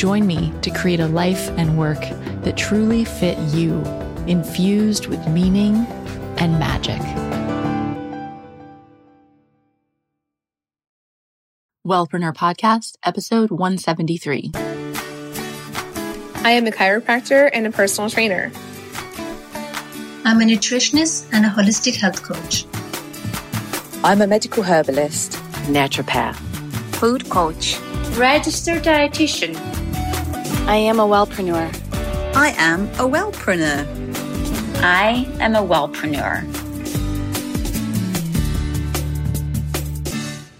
Join me to create a life and work that truly fit you, infused with meaning and magic. Wellpreneur Podcast, episode 173. I am a chiropractor and a personal trainer. I'm a nutritionist and a holistic health coach. I'm a medical herbalist, naturopath, food coach, registered dietitian I am a wellpreneur. I am a wellpreneur. I am a wellpreneur.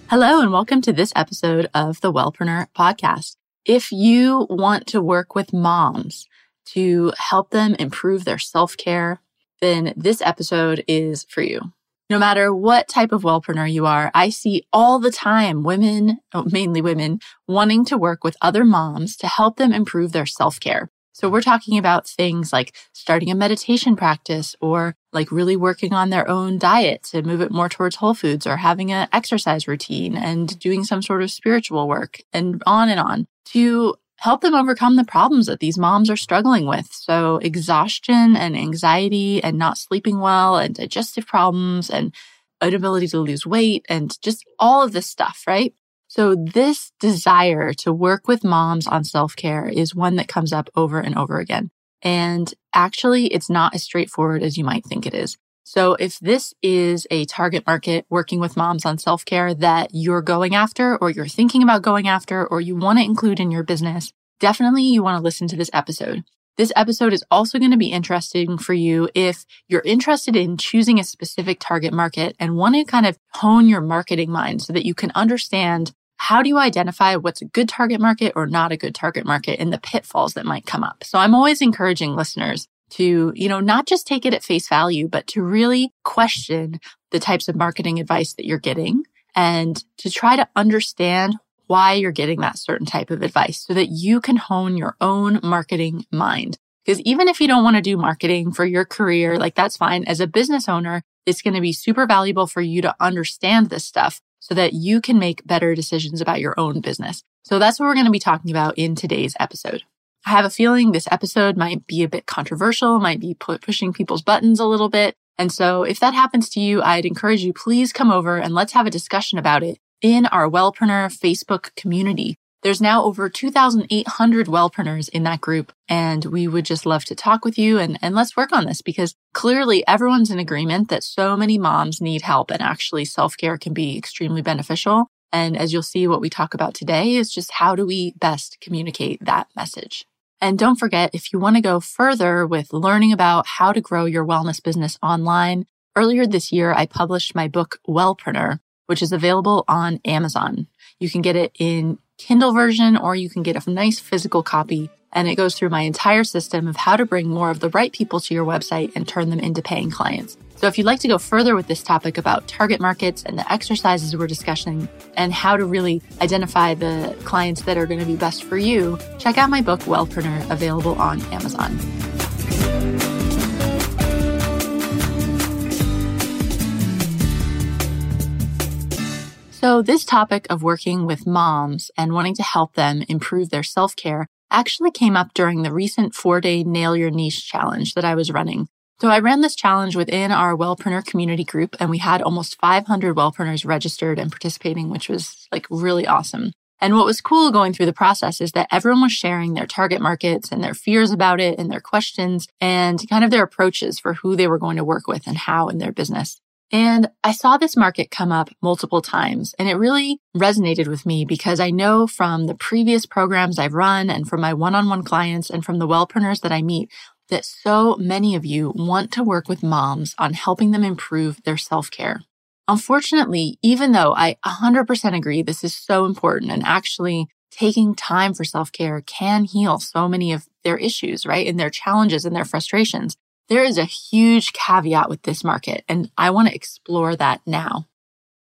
Hello, and welcome to this episode of the Wellpreneur podcast. If you want to work with moms to help them improve their self care, then this episode is for you no matter what type of wellpreneur you are, I see all the time women, oh, mainly women, wanting to work with other moms to help them improve their self care. So we're talking about things like starting a meditation practice or like really working on their own diet to move it more towards whole foods or having an exercise routine and doing some sort of spiritual work and on and on to help them overcome the problems that these moms are struggling with. So exhaustion and anxiety and not sleeping well and digestive problems and inability to lose weight and just all of this stuff, right? So this desire to work with moms on self-care is one that comes up over and over again. And actually, it's not as straightforward as you might think it is. So if this is a target market working with moms on self care that you're going after or you're thinking about going after or you want to include in your business, definitely you want to listen to this episode. This episode is also going to be interesting for you if you're interested in choosing a specific target market and want to kind of hone your marketing mind so that you can understand how do you identify what's a good target market or not a good target market and the pitfalls that might come up. So I'm always encouraging listeners to, you know, not just take it at face value, but to really question the types of marketing advice that you're getting and to try to understand why you're getting that certain type of advice so that you can hone your own marketing mind. Because even if you don't want to do marketing for your career, like that's fine. As a business owner, it's going to be super valuable for you to understand this stuff so that you can make better decisions about your own business. So that's what we're going to be talking about in today's episode. I have a feeling this episode might be a bit controversial, might be pu- pushing people's buttons a little bit. And so if that happens to you, I'd encourage you, please come over and let's have a discussion about it in our Wellpreneur Facebook community. There's now over 2,800 wellpreneurs in that group, and we would just love to talk with you and, and let's work on this because clearly everyone's in agreement that so many moms need help and actually self-care can be extremely beneficial. And as you'll see, what we talk about today is just how do we best communicate that message? And don't forget, if you want to go further with learning about how to grow your wellness business online, earlier this year, I published my book, Wellpreneur, which is available on Amazon. You can get it in Kindle version or you can get a nice physical copy. And it goes through my entire system of how to bring more of the right people to your website and turn them into paying clients. So if you'd like to go further with this topic about target markets and the exercises we're discussing and how to really identify the clients that are going to be best for you, check out my book, Wellpreneur, available on Amazon. So this topic of working with moms and wanting to help them improve their self-care actually came up during the recent four day nail your niche challenge that I was running. So I ran this challenge within our Wellpreneur community group and we had almost 500 Wellpreneurs registered and participating, which was like really awesome. And what was cool going through the process is that everyone was sharing their target markets and their fears about it and their questions and kind of their approaches for who they were going to work with and how in their business. And I saw this market come up multiple times and it really resonated with me because I know from the previous programs I've run and from my one-on-one clients and from the wellpreneurs that I meet that so many of you want to work with moms on helping them improve their self care. Unfortunately, even though I 100% agree this is so important and actually taking time for self care can heal so many of their issues, right? And their challenges and their frustrations. There is a huge caveat with this market, and I want to explore that now.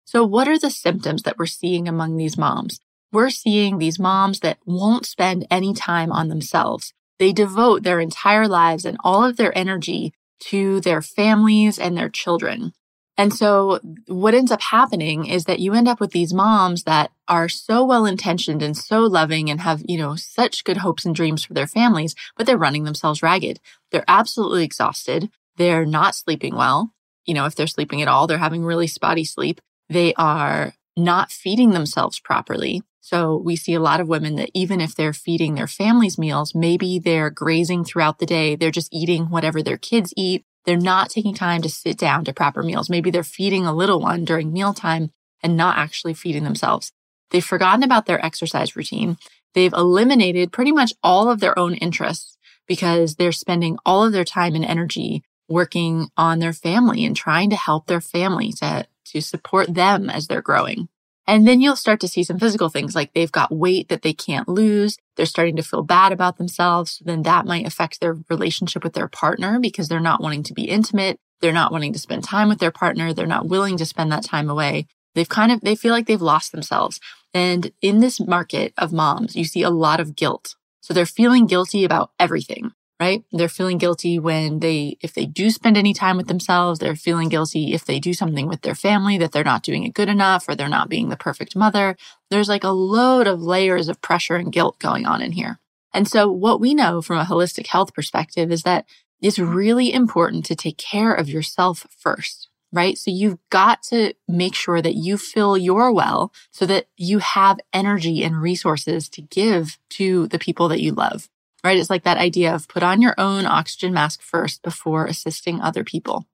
So, what are the symptoms that we're seeing among these moms? We're seeing these moms that won't spend any time on themselves. They devote their entire lives and all of their energy to their families and their children. And so what ends up happening is that you end up with these moms that are so well intentioned and so loving and have, you know, such good hopes and dreams for their families, but they're running themselves ragged. They're absolutely exhausted. They're not sleeping well. You know, if they're sleeping at all, they're having really spotty sleep. They are not feeding themselves properly. So we see a lot of women that even if they're feeding their families meals, maybe they're grazing throughout the day. They're just eating whatever their kids eat they're not taking time to sit down to proper meals. Maybe they're feeding a little one during mealtime and not actually feeding themselves. They've forgotten about their exercise routine. They've eliminated pretty much all of their own interests because they're spending all of their time and energy working on their family and trying to help their family to, to support them as they're growing. And then you'll start to see some physical things like they've got weight that they can't lose. They're starting to feel bad about themselves. Then that might affect their relationship with their partner because they're not wanting to be intimate. They're not wanting to spend time with their partner. They're not willing to spend that time away. They've kind of, they feel like they've lost themselves. And in this market of moms, you see a lot of guilt. So they're feeling guilty about everything right? They're feeling guilty when they, if they do spend any time with themselves, they're feeling guilty if they do something with their family that they're not doing it good enough or they're not being the perfect mother. There's like a load of layers of pressure and guilt going on in here. And so what we know from a holistic health perspective is that it's really important to take care of yourself first, right? So you've got to make sure that you fill your well so that you have energy and resources to give to the people that you love right? It's like that idea of put on your own oxygen mask first before assisting other people.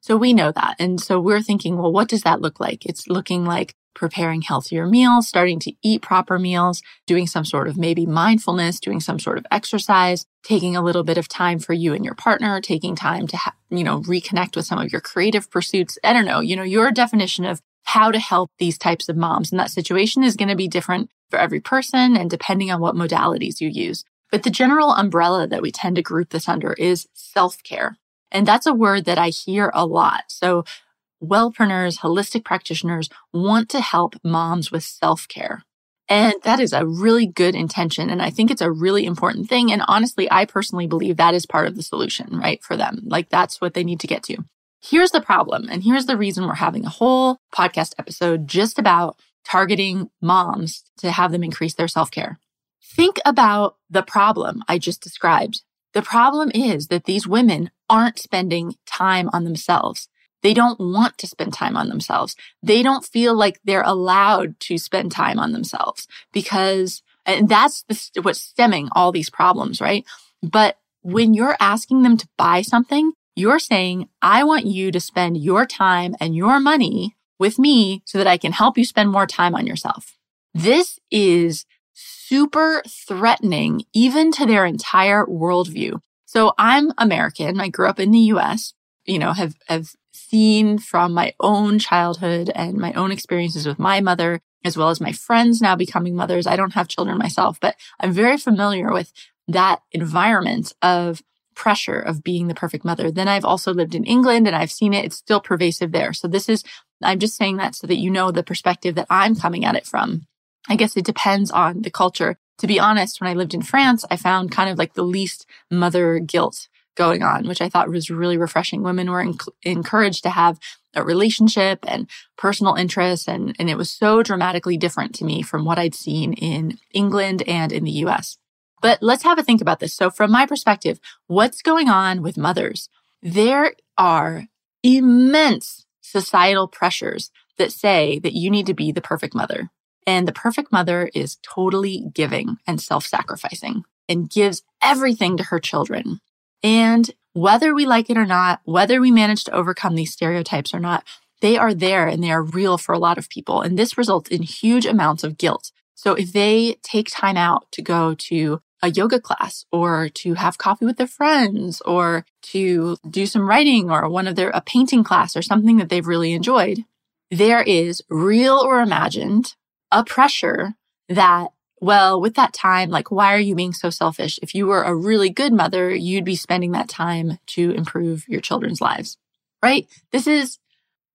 So we know that. And so we're thinking, well, what does that look like? It's looking like preparing healthier meals, starting to eat proper meals, doing some sort of maybe mindfulness, doing some sort of exercise, taking a little bit of time for you and your partner, taking time to, ha- you know, reconnect with some of your creative pursuits. I don't know, you know, your definition of how to help these types of moms in that situation is going to be different for every person and depending on what modalities you use. But the general umbrella that we tend to group this under is self care. And that's a word that I hear a lot. So wellpreneurs, holistic practitioners want to help moms with self care. And that is a really good intention. And I think it's a really important thing. And honestly, I personally believe that is part of the solution, right? For them. Like that's what they need to get to. Here's the problem. And here's the reason we're having a whole podcast episode just about targeting moms to have them increase their self care. Think about the problem I just described. The problem is that these women aren't spending time on themselves. They don't want to spend time on themselves. They don't feel like they're allowed to spend time on themselves because, and that's the, what's stemming all these problems, right? But when you're asking them to buy something, you're saying, I want you to spend your time and your money with me so that I can help you spend more time on yourself. This is super threatening, even to their entire worldview. So I'm American. I grew up in the US, you know, have, have seen from my own childhood and my own experiences with my mother, as well as my friends now becoming mothers. I don't have children myself, but I'm very familiar with that environment of pressure of being the perfect mother. Then I've also lived in England and I've seen it. It's still pervasive there. So this is, I'm just saying that so that you know the perspective that I'm coming at it from. I guess it depends on the culture. To be honest, when I lived in France, I found kind of like the least mother guilt going on, which I thought was really refreshing. Women were enc- encouraged to have a relationship and personal interests. And, and it was so dramatically different to me from what I'd seen in England and in the US. But let's have a think about this. So from my perspective, what's going on with mothers? There are immense societal pressures that say that you need to be the perfect mother. And the perfect mother is totally giving and self sacrificing and gives everything to her children. And whether we like it or not, whether we manage to overcome these stereotypes or not, they are there and they are real for a lot of people. And this results in huge amounts of guilt. So if they take time out to go to a yoga class or to have coffee with their friends or to do some writing or one of their, a painting class or something that they've really enjoyed, there is real or imagined a pressure that well, with that time, like, why are you being so selfish? If you were a really good mother, you'd be spending that time to improve your children's lives, right? This is,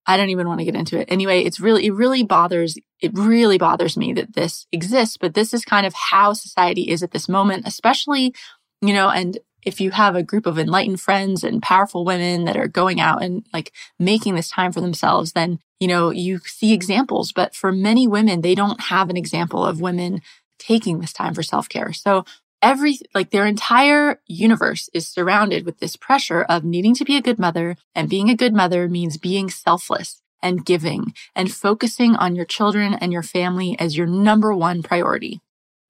I don't even want to get into it. Anyway, it's really, it really bothers, it really bothers me that this exists, but this is kind of how society is at this moment, especially, you know, and if you have a group of enlightened friends and powerful women that are going out and like making this time for themselves, then, you know, you see examples. But for many women, they don't have an example of women taking this time for self care. So every, like their entire universe is surrounded with this pressure of needing to be a good mother. And being a good mother means being selfless and giving and focusing on your children and your family as your number one priority.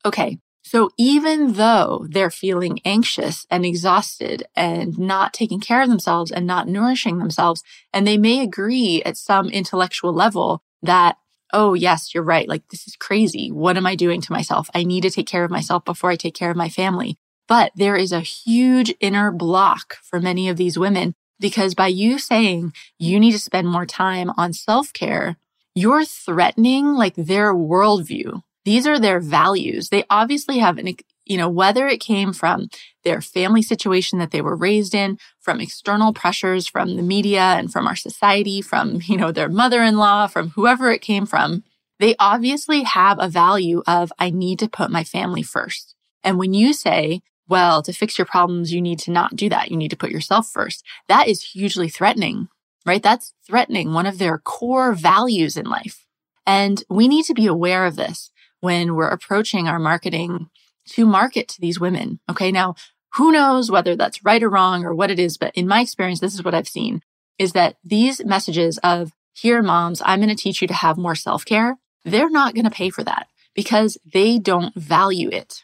Okay. So even though they're feeling anxious and exhausted and not taking care of themselves and not nourishing themselves, and they may agree at some intellectual level that oh, yes, you're right. Like, this is crazy. What am I doing to myself? I need to take care of myself before I take care of my family. But there is a huge inner block for many of these women because by you saying you need to spend more time on self care, you're threatening like their worldview. These are their values. They obviously have an you know, whether it came from their family situation that they were raised in, from external pressures from the media and from our society, from, you know, their mother-in-law, from whoever it came from, they obviously have a value of, I need to put my family first. And when you say, well, to fix your problems, you need to not do that. You need to put yourself first. That is hugely threatening, right? That's threatening one of their core values in life. And we need to be aware of this when we're approaching our marketing to market to these women. Okay. Now, who knows whether that's right or wrong or what it is, but in my experience, this is what I've seen is that these messages of here, moms, I'm going to teach you to have more self care. They're not going to pay for that because they don't value it,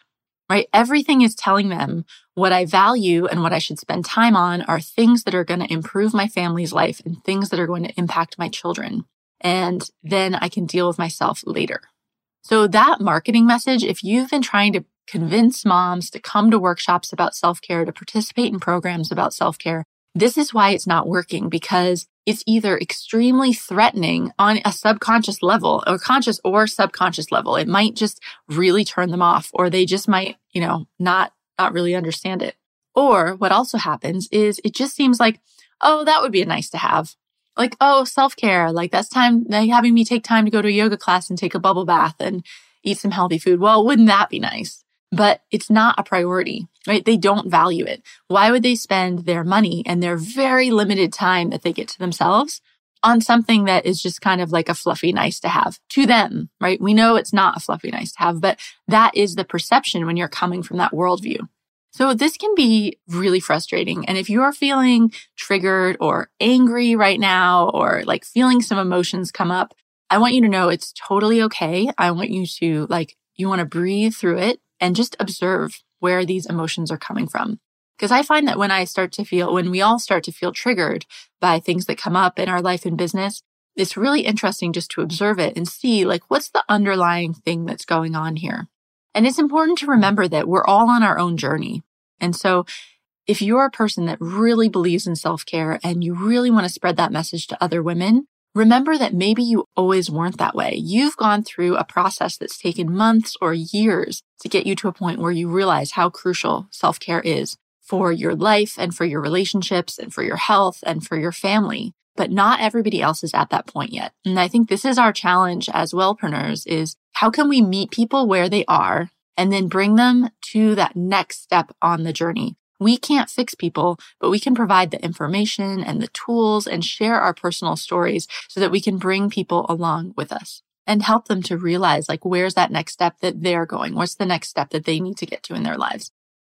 right? Everything is telling them what I value and what I should spend time on are things that are going to improve my family's life and things that are going to impact my children. And then I can deal with myself later. So that marketing message, if you've been trying to convince moms to come to workshops about self care, to participate in programs about self care. This is why it's not working because it's either extremely threatening on a subconscious level or conscious or subconscious level. It might just really turn them off or they just might, you know, not, not really understand it. Or what also happens is it just seems like, oh, that would be nice to have. Like, oh, self care. Like that's time, like having me take time to go to a yoga class and take a bubble bath and eat some healthy food. Well, wouldn't that be nice? but it's not a priority, right? They don't value it. Why would they spend their money and their very limited time that they get to themselves on something that is just kind of like a fluffy nice to have to them, right? We know it's not a fluffy nice to have, but that is the perception when you're coming from that worldview. So this can be really frustrating. And if you are feeling triggered or angry right now, or like feeling some emotions come up, I want you to know it's totally okay. I want you to like, you want to breathe through it and just observe where these emotions are coming from. Because I find that when I start to feel, when we all start to feel triggered by things that come up in our life and business, it's really interesting just to observe it and see like what's the underlying thing that's going on here. And it's important to remember that we're all on our own journey. And so if you're a person that really believes in self care and you really want to spread that message to other women, Remember that maybe you always weren't that way. You've gone through a process that's taken months or years to get you to a point where you realize how crucial self care is for your life and for your relationships and for your health and for your family. But not everybody else is at that point yet. And I think this is our challenge as wellpreneurs is how can we meet people where they are and then bring them to that next step on the journey? We can't fix people, but we can provide the information and the tools and share our personal stories so that we can bring people along with us and help them to realize like, where's that next step that they're going? What's the next step that they need to get to in their lives?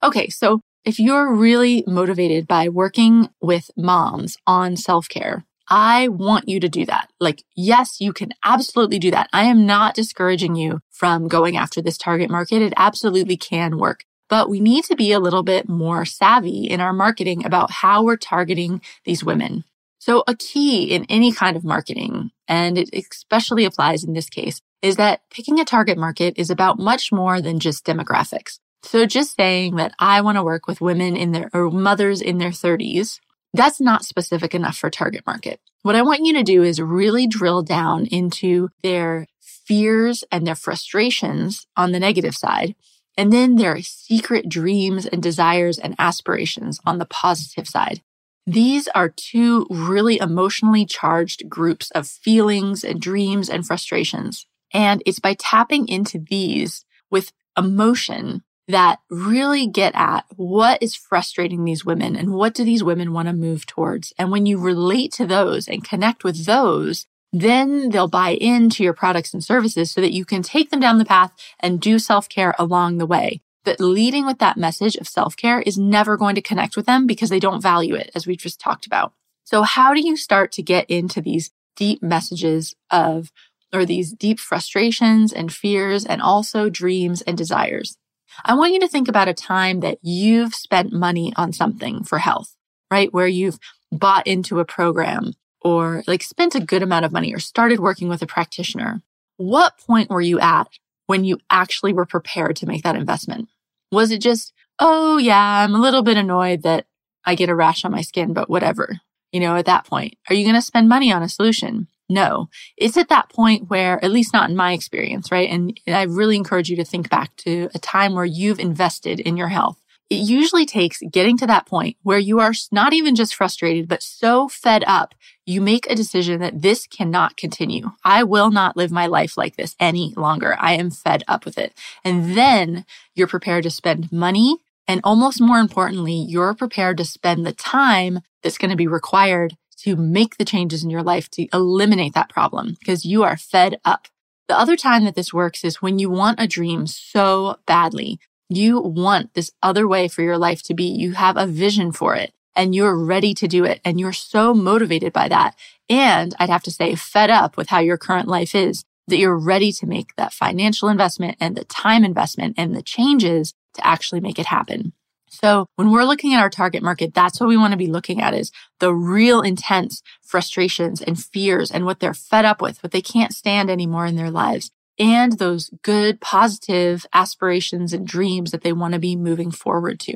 Okay. So if you're really motivated by working with moms on self care, I want you to do that. Like, yes, you can absolutely do that. I am not discouraging you from going after this target market. It absolutely can work but we need to be a little bit more savvy in our marketing about how we're targeting these women. So a key in any kind of marketing, and it especially applies in this case, is that picking a target market is about much more than just demographics. So just saying that I want to work with women in their or mothers in their 30s, that's not specific enough for target market. What I want you to do is really drill down into their fears and their frustrations on the negative side, and then their secret dreams and desires and aspirations on the positive side. These are two really emotionally charged groups of feelings and dreams and frustrations. And it's by tapping into these with emotion that really get at what is frustrating these women and what do these women want to move towards. And when you relate to those and connect with those, then they'll buy into your products and services so that you can take them down the path and do self care along the way. But leading with that message of self care is never going to connect with them because they don't value it, as we just talked about. So how do you start to get into these deep messages of, or these deep frustrations and fears and also dreams and desires? I want you to think about a time that you've spent money on something for health, right? Where you've bought into a program or like spent a good amount of money or started working with a practitioner. What point were you at when you actually were prepared to make that investment? Was it just, oh yeah, I'm a little bit annoyed that I get a rash on my skin, but whatever. You know, at that point, are you going to spend money on a solution? No, it's at that point where, at least not in my experience, right? And I really encourage you to think back to a time where you've invested in your health. It usually takes getting to that point where you are not even just frustrated, but so fed up, you make a decision that this cannot continue. I will not live my life like this any longer. I am fed up with it. And then you're prepared to spend money. And almost more importantly, you're prepared to spend the time that's going to be required to make the changes in your life to eliminate that problem because you are fed up. The other time that this works is when you want a dream so badly. You want this other way for your life to be. You have a vision for it and you're ready to do it. And you're so motivated by that. And I'd have to say fed up with how your current life is that you're ready to make that financial investment and the time investment and the changes to actually make it happen. So when we're looking at our target market, that's what we want to be looking at is the real intense frustrations and fears and what they're fed up with, what they can't stand anymore in their lives and those good, positive aspirations and dreams that they want to be moving forward to.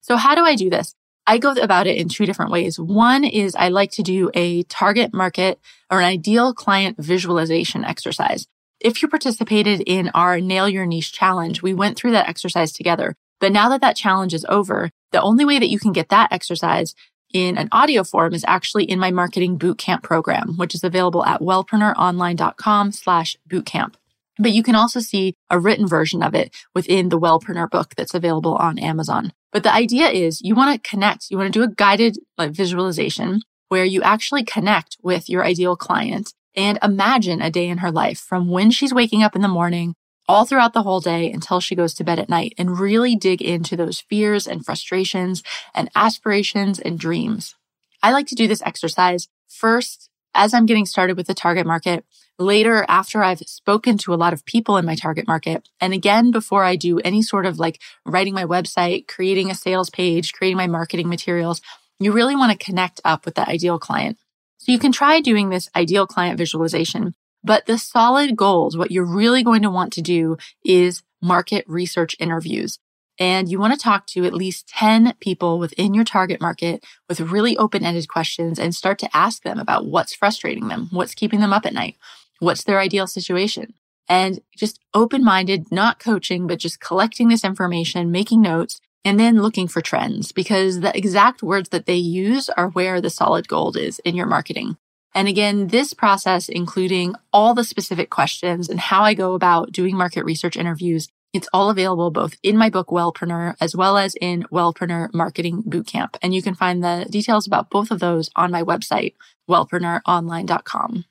So how do I do this? I go about it in two different ways. One is I like to do a target market or an ideal client visualization exercise. If you participated in our Nail Your Niche challenge, we went through that exercise together. But now that that challenge is over, the only way that you can get that exercise in an audio form is actually in my marketing bootcamp program, which is available at wellpreneuronline.com slash bootcamp. But you can also see a written version of it within the Wellpreneur book that's available on Amazon. But the idea is you want to connect, you want to do a guided like, visualization where you actually connect with your ideal client and imagine a day in her life from when she's waking up in the morning all throughout the whole day until she goes to bed at night and really dig into those fears and frustrations and aspirations and dreams. I like to do this exercise first as I'm getting started with the target market, later after I've spoken to a lot of people in my target market, and again before I do any sort of like writing my website, creating a sales page, creating my marketing materials, you really want to connect up with that ideal client. So you can try doing this ideal client visualization but the solid goals, what you're really going to want to do is market research interviews. And you want to talk to at least 10 people within your target market with really open ended questions and start to ask them about what's frustrating them, what's keeping them up at night, what's their ideal situation. And just open minded, not coaching, but just collecting this information, making notes, and then looking for trends because the exact words that they use are where the solid gold is in your marketing. And again, this process, including all the specific questions and how I go about doing market research interviews, it's all available both in my book, Wellpreneur, as well as in Wellpreneur Marketing Bootcamp. And you can find the details about both of those on my website, wellpreneuronline.com.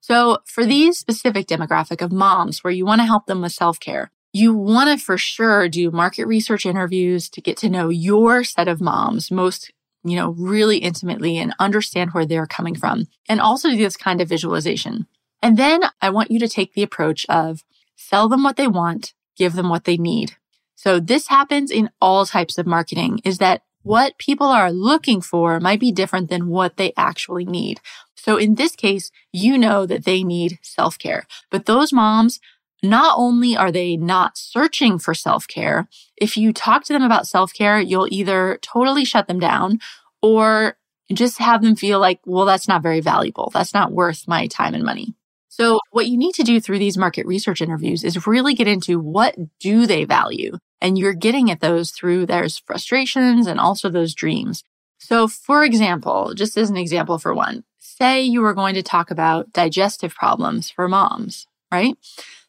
So for these specific demographic of moms where you want to help them with self-care, you want to for sure do market research interviews to get to know your set of moms most you know, really intimately and understand where they're coming from and also do this kind of visualization. And then I want you to take the approach of sell them what they want, give them what they need. So this happens in all types of marketing is that what people are looking for might be different than what they actually need. So in this case, you know that they need self care, but those moms not only are they not searching for self care, if you talk to them about self care, you'll either totally shut them down or just have them feel like, well, that's not very valuable. That's not worth my time and money. So what you need to do through these market research interviews is really get into what do they value? And you're getting at those through their frustrations and also those dreams. So for example, just as an example for one, say you were going to talk about digestive problems for moms, right?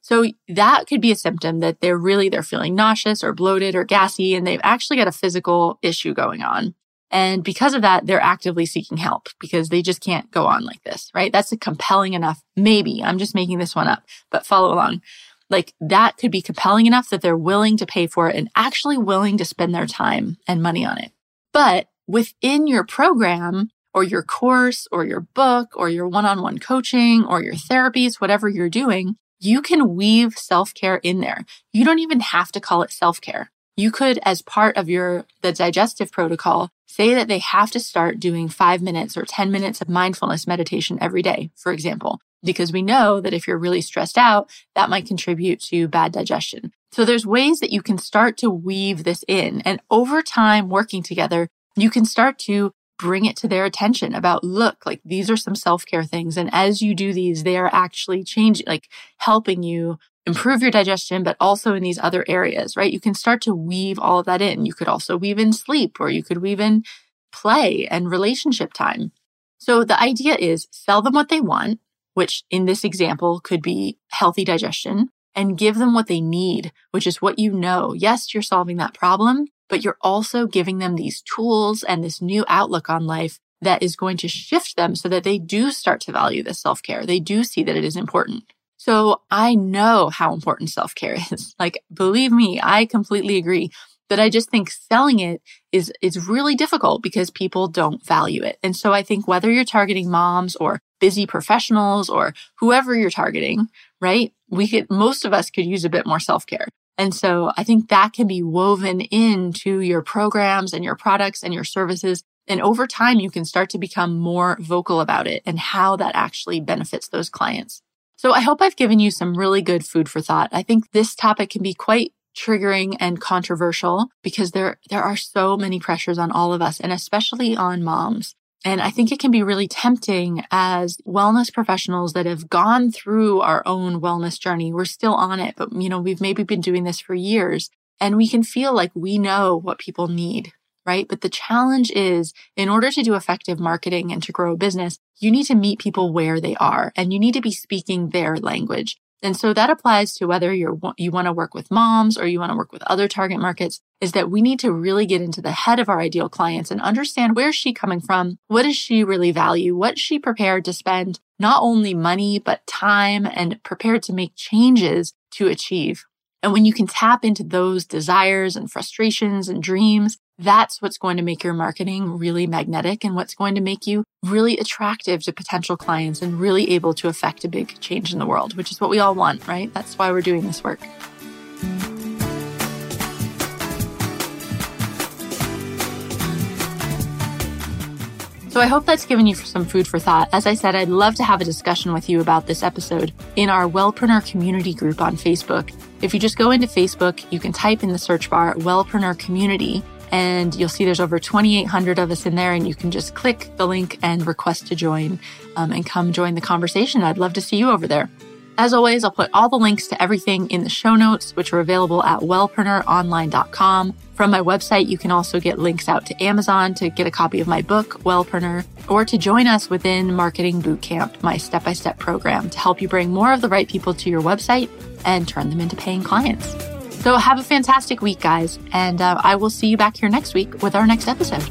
So that could be a symptom that they're really, they're feeling nauseous or bloated or gassy and they've actually got a physical issue going on. And because of that, they're actively seeking help because they just can't go on like this, right? That's a compelling enough. Maybe I'm just making this one up, but follow along. Like that could be compelling enough that they're willing to pay for it and actually willing to spend their time and money on it. But within your program or your course or your book or your one-on-one coaching or your therapies, whatever you're doing, you can weave self-care in there. You don't even have to call it self-care. You could, as part of your, the digestive protocol, say that they have to start doing five minutes or 10 minutes of mindfulness meditation every day, for example, because we know that if you're really stressed out, that might contribute to bad digestion. So there's ways that you can start to weave this in. And over time working together, you can start to bring it to their attention about look like these are some self-care things and as you do these they are actually changing like helping you improve your digestion, but also in these other areas, right? You can start to weave all of that in. You could also weave in sleep or you could weave in play and relationship time. So the idea is sell them what they want, which in this example could be healthy digestion and give them what they need, which is what you know. Yes, you're solving that problem, but you're also giving them these tools and this new outlook on life that is going to shift them so that they do start to value this self care. They do see that it is important. So I know how important self care is. Like, believe me, I completely agree. But I just think selling it is, is really difficult because people don't value it. And so I think whether you're targeting moms or busy professionals or whoever you're targeting, right? We could, most of us could use a bit more self care. And so I think that can be woven into your programs and your products and your services. And over time, you can start to become more vocal about it and how that actually benefits those clients. So I hope I've given you some really good food for thought. I think this topic can be quite triggering and controversial because there, there are so many pressures on all of us and especially on moms. And I think it can be really tempting as wellness professionals that have gone through our own wellness journey. We're still on it, but you know, we've maybe been doing this for years and we can feel like we know what people need right? But the challenge is in order to do effective marketing and to grow a business, you need to meet people where they are and you need to be speaking their language. And so that applies to whether you're, you want to work with moms or you want to work with other target markets is that we need to really get into the head of our ideal clients and understand where's she coming from? What does she really value? What's she prepared to spend not only money, but time and prepared to make changes to achieve? And when you can tap into those desires and frustrations and dreams, that's what's going to make your marketing really magnetic and what's going to make you really attractive to potential clients and really able to affect a big change in the world, which is what we all want, right? That's why we're doing this work. So I hope that's given you some food for thought. As I said, I'd love to have a discussion with you about this episode in our Wellpreneur community group on Facebook. If you just go into Facebook, you can type in the search bar Wellpreneur Community and you'll see there's over 2,800 of us in there, and you can just click the link and request to join um, and come join the conversation. I'd love to see you over there. As always, I'll put all the links to everything in the show notes, which are available at wellpreneuronline.com. From my website, you can also get links out to Amazon to get a copy of my book, Wellpreneur, or to join us within Marketing Bootcamp, my step by step program to help you bring more of the right people to your website and turn them into paying clients. So have a fantastic week, guys. And uh, I will see you back here next week with our next episode.